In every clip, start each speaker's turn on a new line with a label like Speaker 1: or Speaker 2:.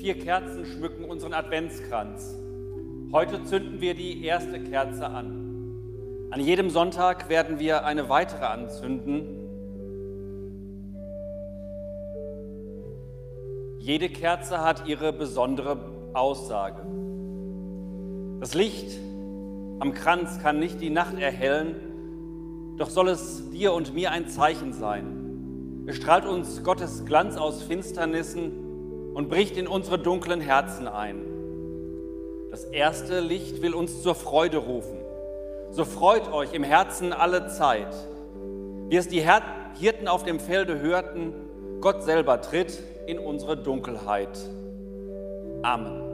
Speaker 1: Vier Kerzen schmücken unseren Adventskranz. Heute zünden wir die erste Kerze an. An jedem Sonntag werden wir eine weitere anzünden. Jede Kerze hat ihre besondere Aussage. Das Licht am Kranz kann nicht die Nacht erhellen, doch soll es dir und mir ein Zeichen sein. Es strahlt uns Gottes Glanz aus Finsternissen und bricht in unsere dunklen Herzen ein. Das erste Licht will uns zur Freude rufen. So freut euch im Herzen alle Zeit. Wie es die Hirten auf dem Felde hörten, Gott selber tritt in unsere Dunkelheit. Amen.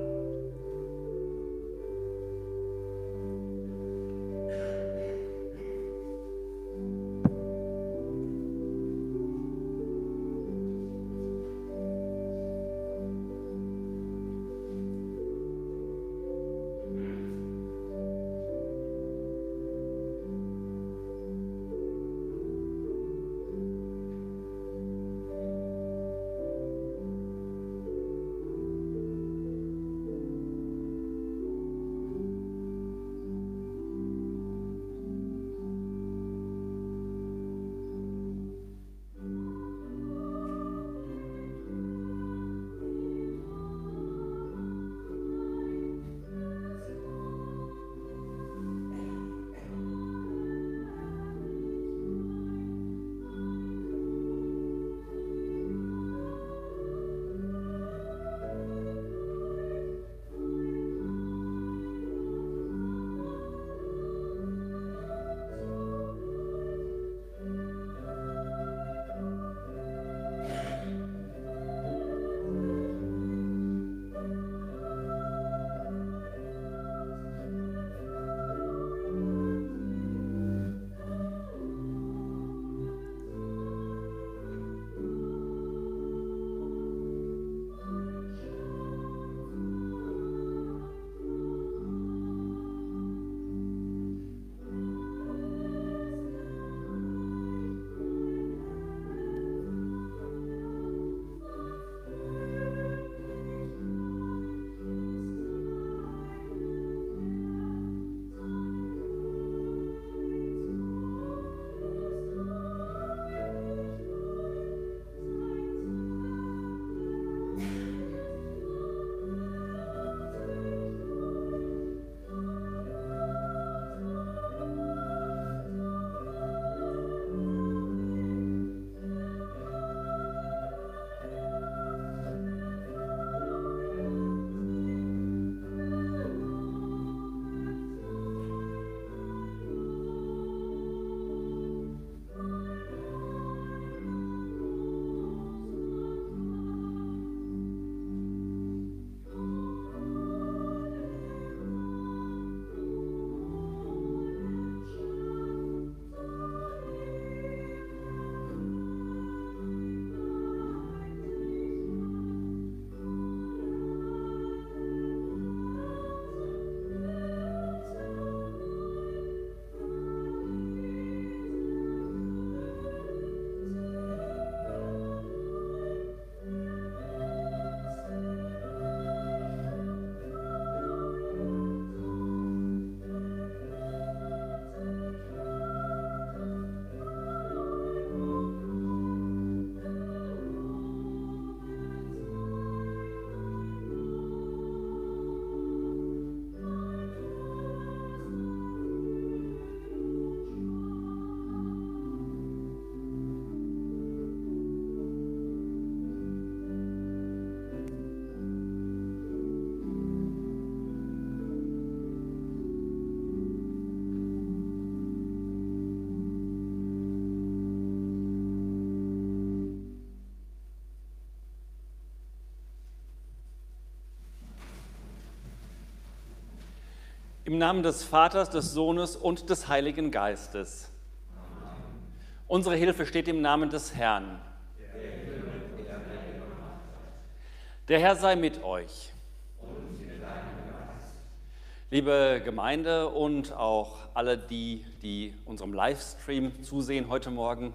Speaker 1: Im Namen des Vaters, des Sohnes und des Heiligen Geistes. Amen. Unsere Hilfe steht im Namen des Herrn. Der Herr sei mit euch. Liebe Gemeinde und auch alle die, die unserem Livestream zusehen heute Morgen,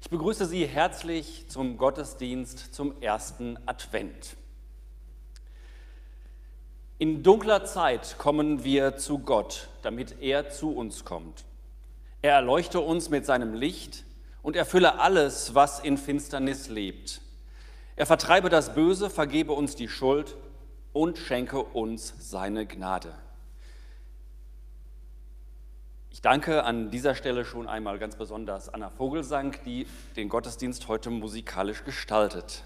Speaker 1: ich begrüße Sie herzlich zum Gottesdienst zum ersten Advent. In dunkler Zeit kommen wir zu Gott, damit er zu uns kommt. Er erleuchte uns mit seinem Licht und erfülle alles, was in Finsternis lebt. Er vertreibe das Böse, vergebe uns die Schuld und schenke uns seine Gnade. Ich danke an dieser Stelle schon einmal ganz besonders Anna Vogelsang, die den Gottesdienst heute musikalisch gestaltet.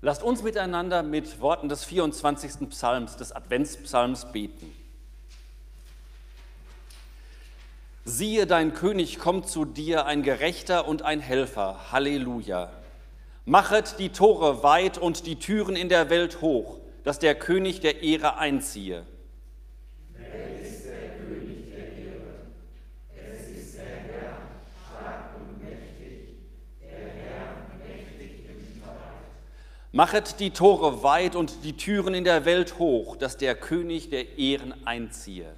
Speaker 1: Lasst uns miteinander mit Worten des 24. Psalms, des Adventspsalms beten. Siehe, dein König kommt zu dir, ein Gerechter und ein Helfer. Halleluja. Machet die Tore weit und die Türen in der Welt hoch, dass der König der Ehre einziehe. Machet die Tore weit und die Türen in der Welt hoch, dass der König der Ehren einziehe.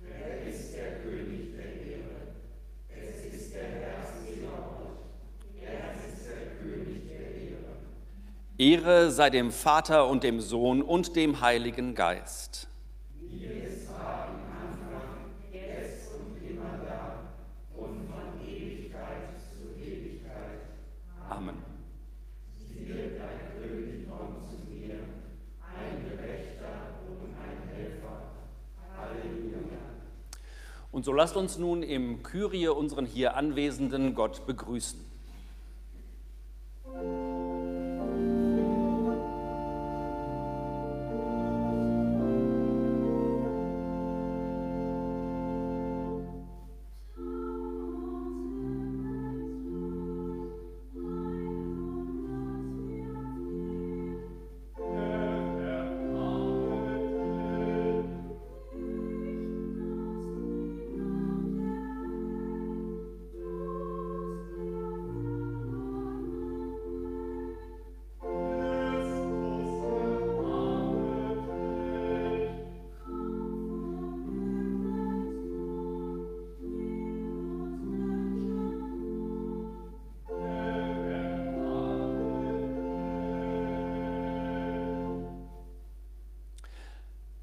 Speaker 1: Wer ist der König der Ehren? Es ist der Herr. Er ist der König der Ehren. Ehre sei dem Vater und dem Sohn und dem Heiligen Geist. Und so lasst uns nun im Kyrie unseren hier anwesenden Gott begrüßen.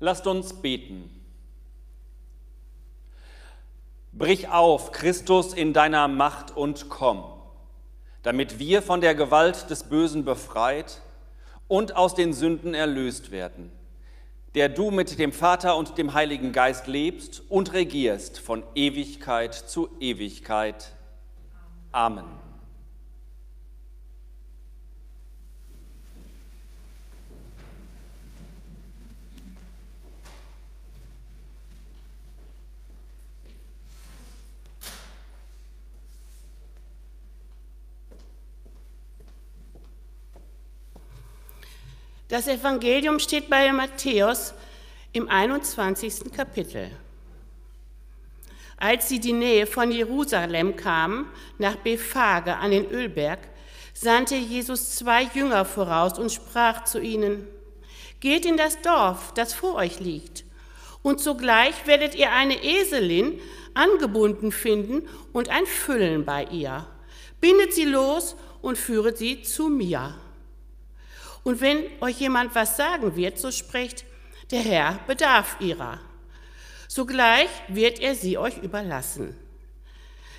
Speaker 1: Lasst uns beten. Brich auf, Christus, in deiner Macht und komm, damit wir von der Gewalt des Bösen befreit und aus den Sünden erlöst werden, der du mit dem Vater und dem Heiligen Geist lebst und regierst von Ewigkeit zu Ewigkeit. Amen.
Speaker 2: Das Evangelium steht bei Matthäus im 21. Kapitel. Als sie die Nähe von Jerusalem kamen, nach Bethphage an den Ölberg, sandte Jesus zwei Jünger voraus und sprach zu ihnen, Geht in das Dorf, das vor euch liegt, und sogleich werdet ihr eine Eselin angebunden finden und ein Füllen bei ihr. Bindet sie los und führet sie zu mir. Und wenn euch jemand was sagen wird, so sprecht, der Herr bedarf ihrer. Sogleich wird er sie euch überlassen.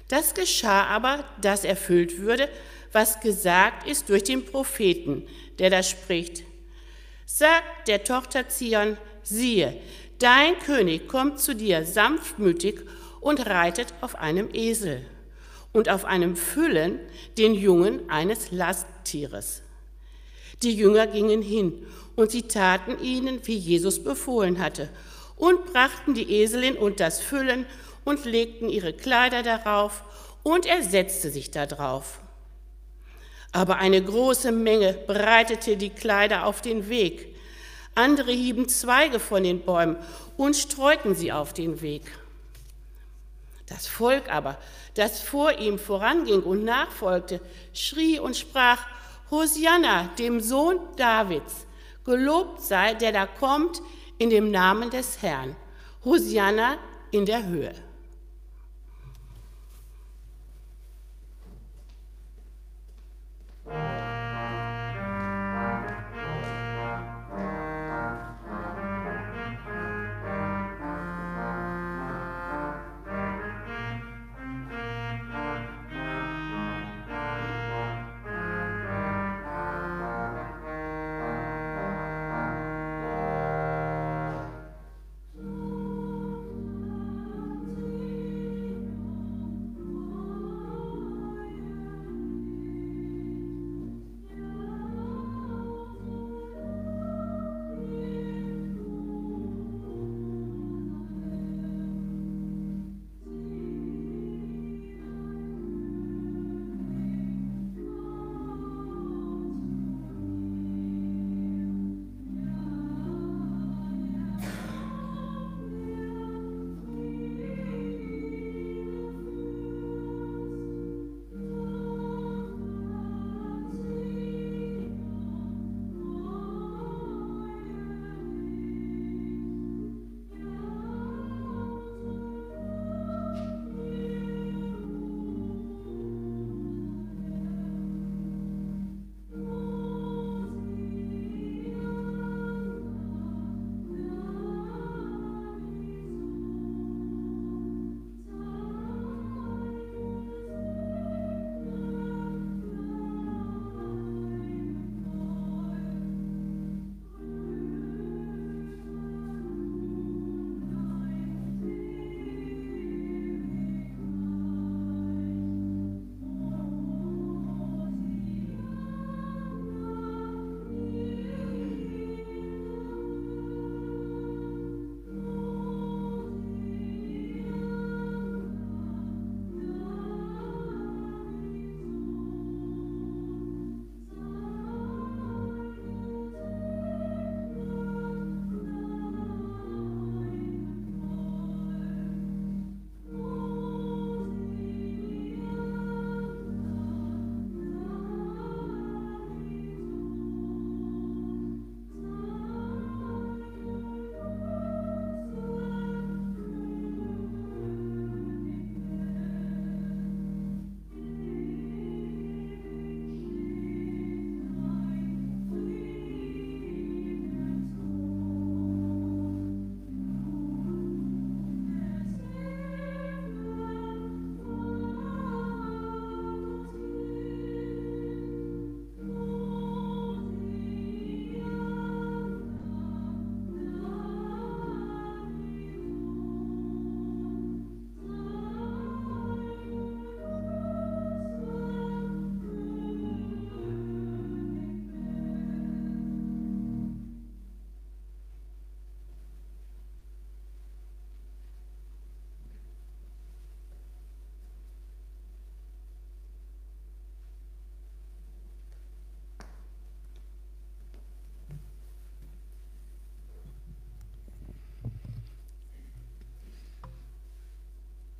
Speaker 2: Das geschah aber, dass erfüllt würde, was gesagt ist durch den Propheten, der da spricht. Sagt der Tochter Zion, siehe, dein König kommt zu dir sanftmütig und reitet auf einem Esel und auf einem Füllen den Jungen eines Lasttieres. Die Jünger gingen hin und sie taten ihnen, wie Jesus befohlen hatte, und brachten die Eselin und das Füllen und legten ihre Kleider darauf, und er setzte sich darauf. Aber eine große Menge breitete die Kleider auf den Weg. Andere hieben Zweige von den Bäumen und streuten sie auf den Weg. Das Volk aber, das vor ihm voranging und nachfolgte, schrie und sprach, Hosianna, dem Sohn Davids, gelobt sei, der da kommt in dem Namen des Herrn. Hosianna in der Höhe.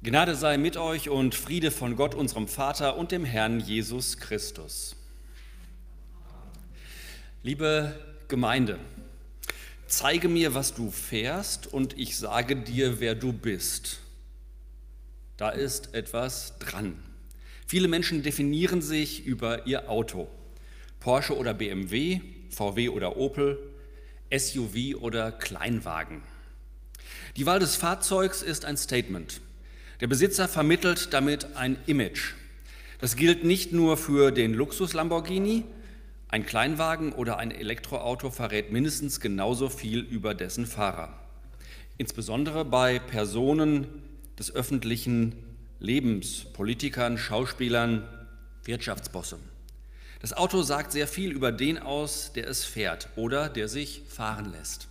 Speaker 1: Gnade sei mit euch und Friede von Gott, unserem Vater und dem Herrn Jesus Christus. Liebe Gemeinde, zeige mir, was du fährst und ich sage dir, wer du bist. Da ist etwas dran. Viele Menschen definieren sich über ihr Auto. Porsche oder BMW, VW oder Opel, SUV oder Kleinwagen. Die Wahl des Fahrzeugs ist ein Statement. Der Besitzer vermittelt damit ein Image. Das gilt nicht nur für den Luxus Lamborghini, ein Kleinwagen oder ein Elektroauto verrät mindestens genauso viel über dessen Fahrer. Insbesondere bei Personen des öffentlichen Lebens, Politikern, Schauspielern, Wirtschaftsbossen. Das Auto sagt sehr viel über den aus, der es fährt oder der sich fahren lässt.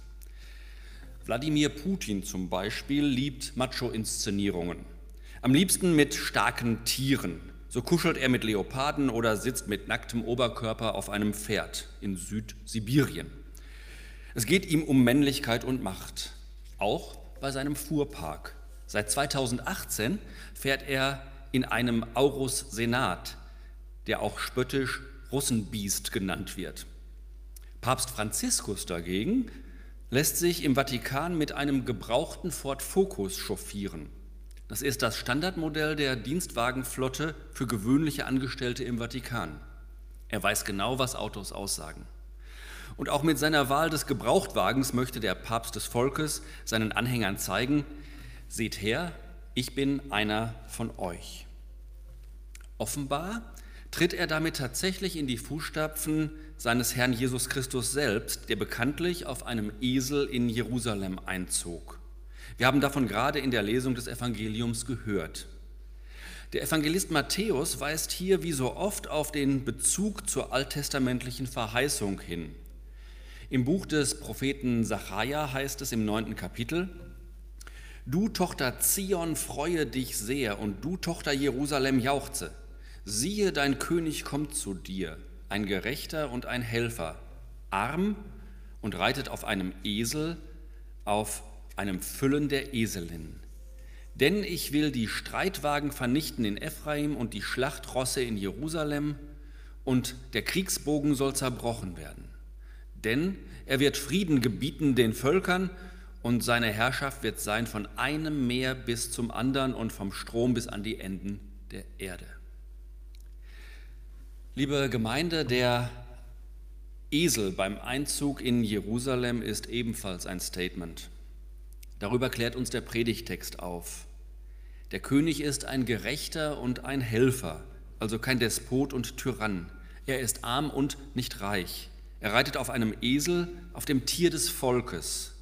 Speaker 1: Wladimir Putin zum Beispiel liebt Macho-Inszenierungen. Am liebsten mit starken Tieren. So kuschelt er mit Leoparden oder sitzt mit nacktem Oberkörper auf einem Pferd in Südsibirien. Es geht ihm um Männlichkeit und Macht, auch bei seinem Fuhrpark. Seit 2018 fährt er in einem Aurus Senat, der auch spöttisch Russenbiest genannt wird. Papst Franziskus dagegen lässt sich im Vatikan mit einem gebrauchten Ford Focus chauffieren. Das ist das Standardmodell der Dienstwagenflotte für gewöhnliche Angestellte im Vatikan. Er weiß genau, was Autos aussagen. Und auch mit seiner Wahl des Gebrauchtwagens möchte der Papst des Volkes seinen Anhängern zeigen, seht her, ich bin einer von euch. Offenbar tritt er damit tatsächlich in die Fußstapfen seines Herrn Jesus Christus selbst, der bekanntlich auf einem Esel in Jerusalem einzog. Wir haben davon gerade in der Lesung des Evangeliums gehört. Der Evangelist Matthäus weist hier wie so oft auf den Bezug zur alttestamentlichen Verheißung hin. Im Buch des Propheten Sacharja heißt es im neunten Kapitel, Du Tochter Zion, freue dich sehr und du Tochter Jerusalem jauchze. Siehe, dein König kommt zu dir, ein Gerechter und ein Helfer, arm und reitet auf einem Esel, auf einem Füllen der Eselin. Denn ich will die Streitwagen vernichten in Ephraim und die Schlachtrosse in Jerusalem, und der Kriegsbogen soll zerbrochen werden. Denn er wird Frieden gebieten den Völkern, und seine Herrschaft wird sein von einem Meer bis zum anderen und vom Strom bis an die Enden der Erde. Liebe Gemeinde, der Esel beim Einzug in Jerusalem ist ebenfalls ein Statement. Darüber klärt uns der Predigtext auf. Der König ist ein Gerechter und ein Helfer, also kein Despot und Tyrann. Er ist arm und nicht reich. Er reitet auf einem Esel, auf dem Tier des Volkes.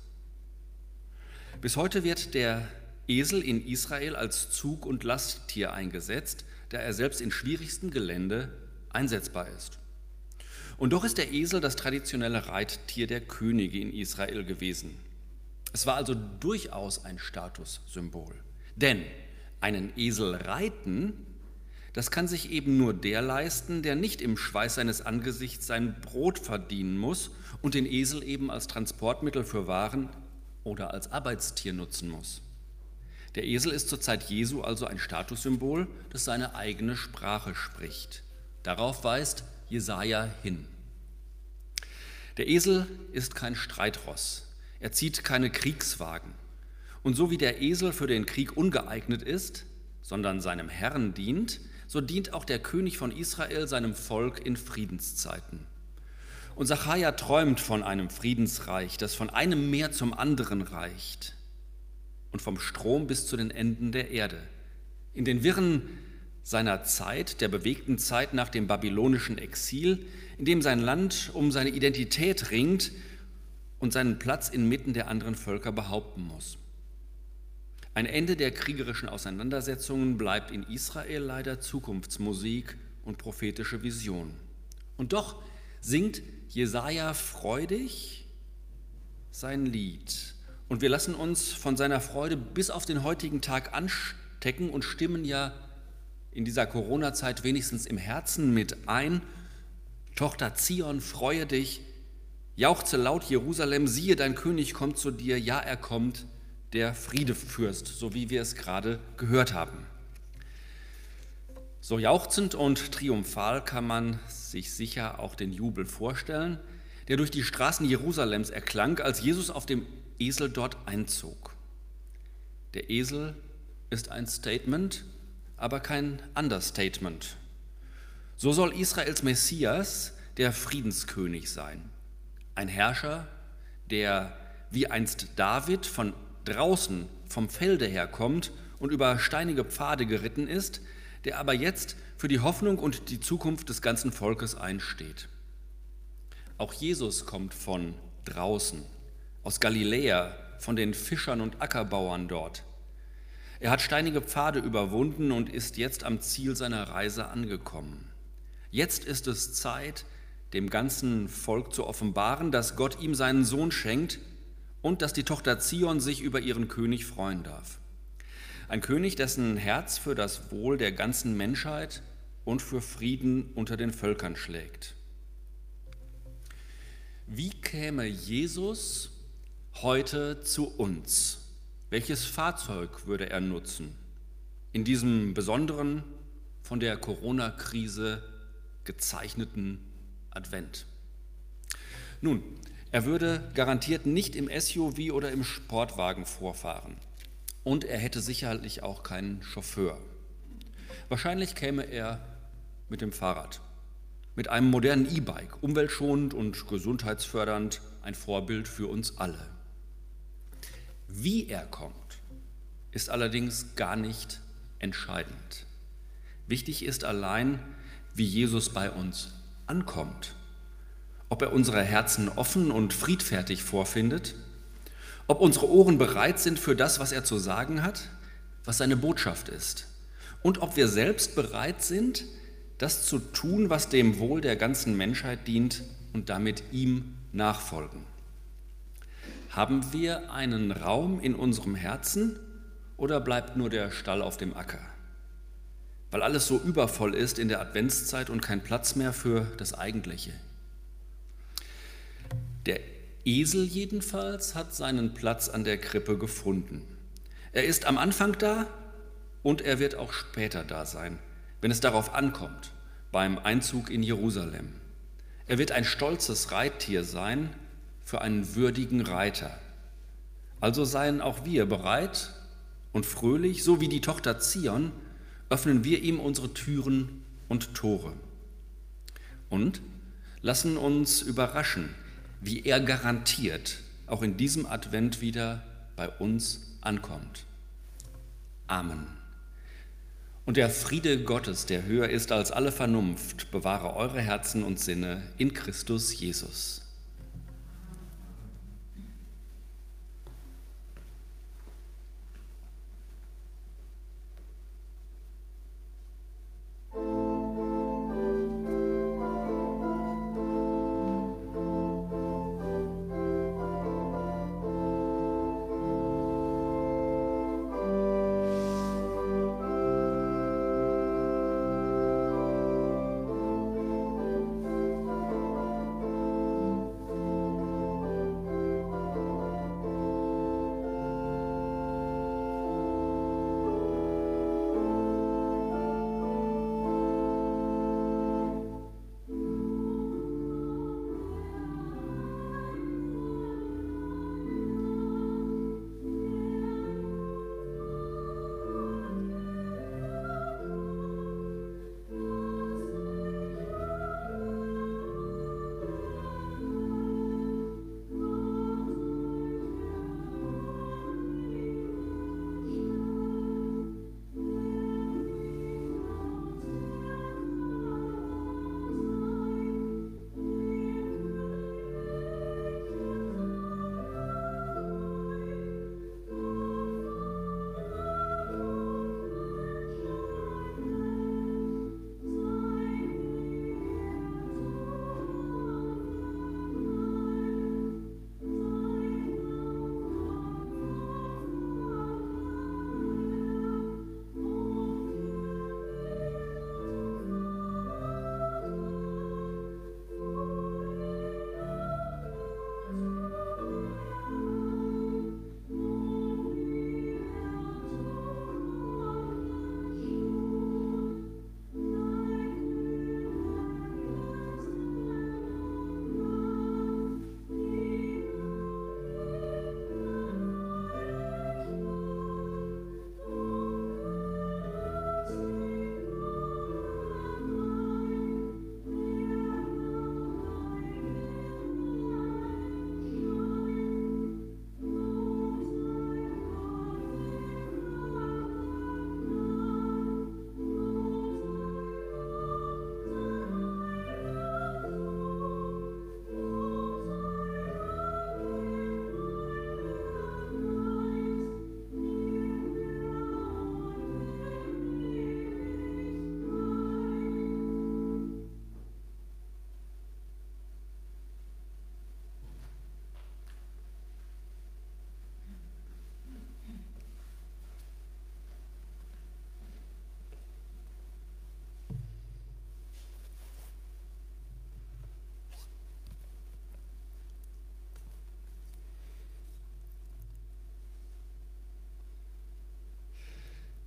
Speaker 1: Bis heute wird der Esel in Israel als Zug- und Lasttier eingesetzt, da er selbst in schwierigstem Gelände einsetzbar ist. Und doch ist der Esel das traditionelle Reittier der Könige in Israel gewesen. Es war also durchaus ein Statussymbol. Denn einen Esel reiten, das kann sich eben nur der leisten, der nicht im Schweiß seines Angesichts sein Brot verdienen muss und den Esel eben als Transportmittel für Waren oder als Arbeitstier nutzen muss. Der Esel ist zur Zeit Jesu also ein Statussymbol, das seine eigene Sprache spricht. Darauf weist Jesaja hin. Der Esel ist kein Streitross, er zieht keine Kriegswagen. Und so wie der Esel für den Krieg ungeeignet ist, sondern seinem Herrn dient, so dient auch der König von Israel seinem Volk in Friedenszeiten. Und Sacharja träumt von einem Friedensreich, das von einem Meer zum anderen reicht und vom Strom bis zu den Enden der Erde. In den Wirren seiner Zeit, der bewegten Zeit nach dem babylonischen Exil, in dem sein Land um seine Identität ringt und seinen Platz inmitten der anderen Völker behaupten muss. Ein Ende der kriegerischen Auseinandersetzungen bleibt in Israel leider Zukunftsmusik und prophetische Vision. Und doch singt Jesaja freudig sein Lied. Und wir lassen uns von seiner Freude bis auf den heutigen Tag anstecken und stimmen ja in dieser Corona-Zeit wenigstens im Herzen mit ein. Tochter Zion, freue dich, Jauchze laut Jerusalem, siehe, dein König kommt zu dir, ja, er kommt, der Friedefürst, so wie wir es gerade gehört haben. So jauchzend und triumphal kann man sich sicher auch den Jubel vorstellen, der durch die Straßen Jerusalems erklang, als Jesus auf dem Esel dort einzog. Der Esel ist ein Statement, aber kein Understatement. So soll Israels Messias der Friedenskönig sein, ein Herrscher, der wie einst David von draußen vom Felde herkommt und über steinige Pfade geritten ist, der aber jetzt für die Hoffnung und die Zukunft des ganzen Volkes einsteht. Auch Jesus kommt von draußen, aus Galiläa, von den Fischern und Ackerbauern dort. Er hat steinige Pfade überwunden und ist jetzt am Ziel seiner Reise angekommen. Jetzt ist es Zeit, dem ganzen Volk zu offenbaren, dass Gott ihm seinen Sohn schenkt und dass die Tochter Zion sich über ihren König freuen darf. Ein König, dessen Herz für das Wohl der ganzen Menschheit und für Frieden unter den Völkern schlägt. Wie käme Jesus heute zu uns? Welches Fahrzeug würde er nutzen in diesem besonderen, von der Corona-Krise gezeichneten Advent? Nun, er würde garantiert nicht im SUV oder im Sportwagen vorfahren. Und er hätte sicherlich auch keinen Chauffeur. Wahrscheinlich käme er mit dem Fahrrad, mit einem modernen E-Bike, umweltschonend und gesundheitsfördernd, ein Vorbild für uns alle. Wie er kommt, ist allerdings gar nicht entscheidend. Wichtig ist allein, wie Jesus bei uns ankommt. Ob er unsere Herzen offen und friedfertig vorfindet ob unsere Ohren bereit sind für das, was er zu sagen hat, was seine Botschaft ist. Und ob wir selbst bereit sind, das zu tun, was dem Wohl der ganzen Menschheit dient und damit ihm nachfolgen. Haben wir einen Raum in unserem Herzen oder bleibt nur der Stall auf dem Acker? Weil alles so übervoll ist in der Adventszeit und kein Platz mehr für das Eigentliche. Der Esel jedenfalls hat seinen Platz an der Krippe gefunden. Er ist am Anfang da und er wird auch später da sein, wenn es darauf ankommt, beim Einzug in Jerusalem. Er wird ein stolzes Reittier sein für einen würdigen Reiter. Also seien auch wir bereit und fröhlich, so wie die Tochter Zion, öffnen wir ihm unsere Türen und Tore. Und lassen uns überraschen, wie er garantiert auch in diesem Advent wieder bei uns ankommt. Amen. Und der Friede Gottes, der höher ist als alle Vernunft, bewahre eure Herzen und Sinne in Christus Jesus.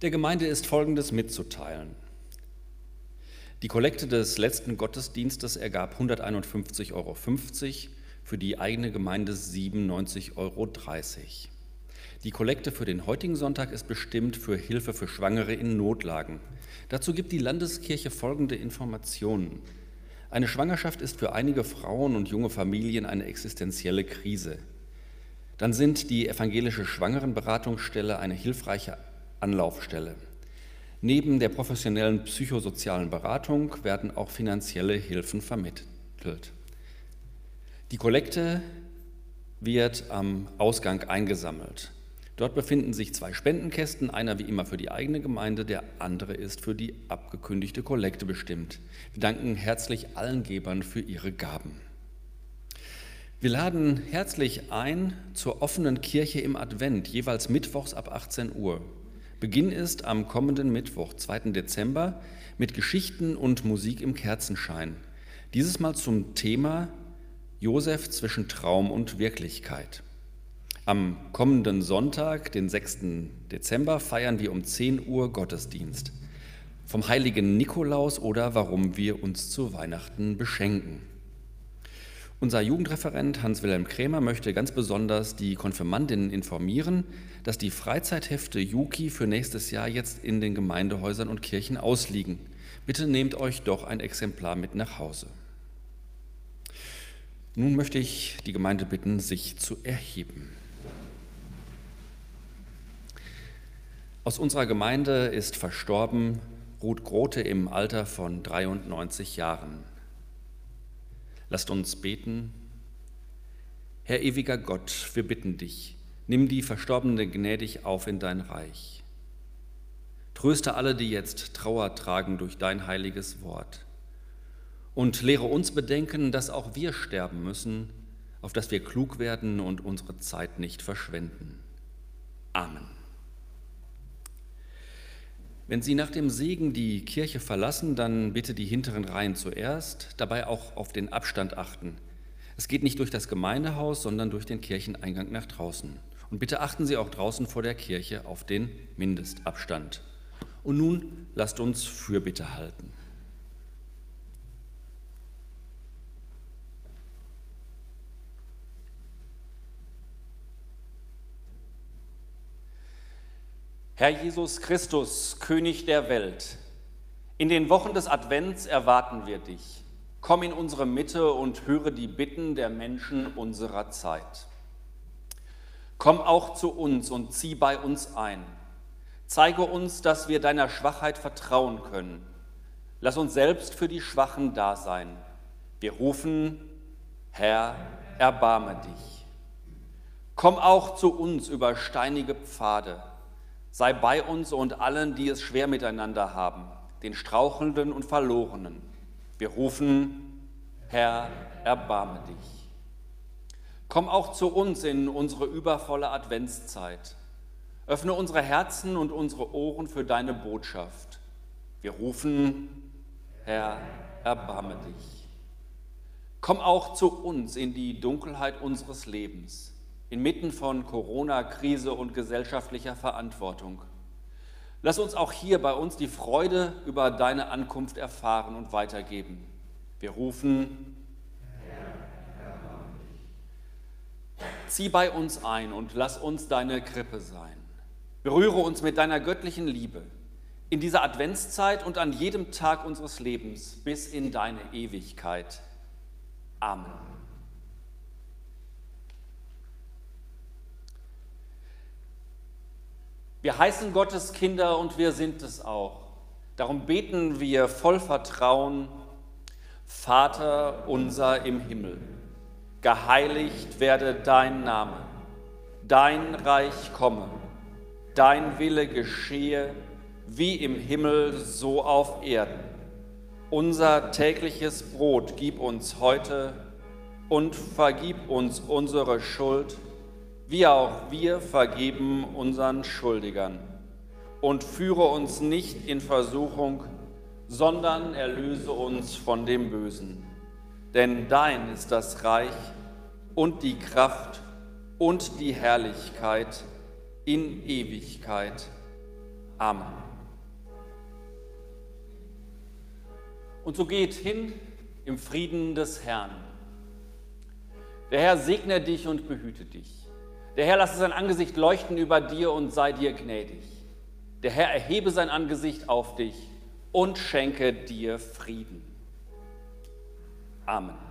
Speaker 1: Der Gemeinde ist Folgendes mitzuteilen. Die Kollekte des letzten Gottesdienstes ergab 151,50 Euro, für die eigene Gemeinde 97,30 Euro. Die Kollekte für den heutigen Sonntag ist bestimmt für Hilfe für Schwangere in Notlagen. Dazu gibt die Landeskirche folgende Informationen. Eine Schwangerschaft ist für einige Frauen und junge Familien eine existenzielle Krise. Dann sind die evangelische Schwangerenberatungsstelle eine hilfreiche Anlaufstelle. Neben der professionellen psychosozialen Beratung werden auch finanzielle Hilfen vermittelt. Die Kollekte wird am Ausgang eingesammelt. Dort befinden sich zwei Spendenkästen, einer wie immer für die eigene Gemeinde, der andere ist für die abgekündigte Kollekte bestimmt. Wir danken herzlich allen Gebern für ihre Gaben. Wir laden herzlich ein zur offenen Kirche im Advent, jeweils mittwochs ab 18 Uhr. Beginn ist am kommenden Mittwoch, 2. Dezember, mit Geschichten und Musik im Kerzenschein. Dieses Mal zum Thema Josef zwischen Traum und Wirklichkeit. Am kommenden Sonntag, den 6. Dezember, feiern wir um 10 Uhr Gottesdienst. Vom heiligen Nikolaus oder warum wir uns zu Weihnachten beschenken. Unser Jugendreferent Hans-Wilhelm Krämer möchte ganz besonders die Konfirmandinnen informieren, dass die Freizeithefte Yuki für nächstes Jahr jetzt in den Gemeindehäusern und Kirchen ausliegen. Bitte nehmt euch doch ein Exemplar mit nach Hause. Nun möchte ich die Gemeinde bitten, sich zu erheben. Aus unserer Gemeinde ist verstorben Ruth Grote im Alter von 93 Jahren. Lasst uns beten. Herr ewiger Gott, wir bitten dich, nimm die Verstorbene gnädig auf in dein Reich. Tröste alle, die jetzt Trauer tragen durch dein heiliges Wort. Und lehre uns bedenken, dass auch wir sterben müssen, auf dass wir klug werden und unsere Zeit nicht verschwenden. Amen. Wenn Sie nach dem Segen die Kirche verlassen, dann bitte die hinteren Reihen zuerst, dabei auch auf den Abstand achten. Es geht nicht durch das Gemeindehaus, sondern durch den Kircheneingang nach draußen. Und bitte achten Sie auch draußen vor der Kirche auf den Mindestabstand. Und nun lasst uns Fürbitte halten. Herr Jesus Christus, König der Welt, in den Wochen des Advents erwarten wir dich. Komm in unsere Mitte und höre die Bitten der Menschen unserer Zeit. Komm auch zu uns und zieh bei uns ein. Zeige uns, dass wir deiner Schwachheit vertrauen können. Lass uns selbst für die Schwachen da sein. Wir rufen, Herr, erbarme dich. Komm auch zu uns über steinige Pfade Sei bei uns und allen, die es schwer miteinander haben, den Strauchelnden und Verlorenen. Wir rufen, Herr, erbarme dich. Komm auch zu uns in unsere übervolle Adventszeit. Öffne unsere Herzen und unsere Ohren für deine Botschaft. Wir rufen, Herr, erbarme dich. Komm auch zu uns in die Dunkelheit unseres Lebens inmitten von Corona-Krise und gesellschaftlicher Verantwortung. Lass uns auch hier bei uns die Freude über deine Ankunft erfahren und weitergeben. Wir rufen, zieh bei uns ein und lass uns deine Krippe sein. Berühre uns mit deiner göttlichen Liebe in dieser Adventszeit und an jedem Tag unseres Lebens bis in deine Ewigkeit. Amen. Wir heißen Gottes Kinder und wir sind es auch. Darum beten wir voll Vertrauen, Vater unser im Himmel, geheiligt werde dein Name, dein Reich komme, dein Wille geschehe, wie im Himmel so auf Erden. Unser tägliches Brot gib uns heute und vergib uns unsere Schuld, wie auch wir vergeben unseren Schuldigern. Und führe uns nicht in Versuchung, sondern erlöse uns von dem Bösen. Denn dein ist das Reich und die Kraft und die Herrlichkeit in Ewigkeit. Amen. Und so geht hin im Frieden des Herrn. Der Herr segne dich und behüte dich. Der Herr lasse sein Angesicht leuchten über dir und sei dir gnädig. Der Herr erhebe sein Angesicht auf dich und schenke dir Frieden. Amen.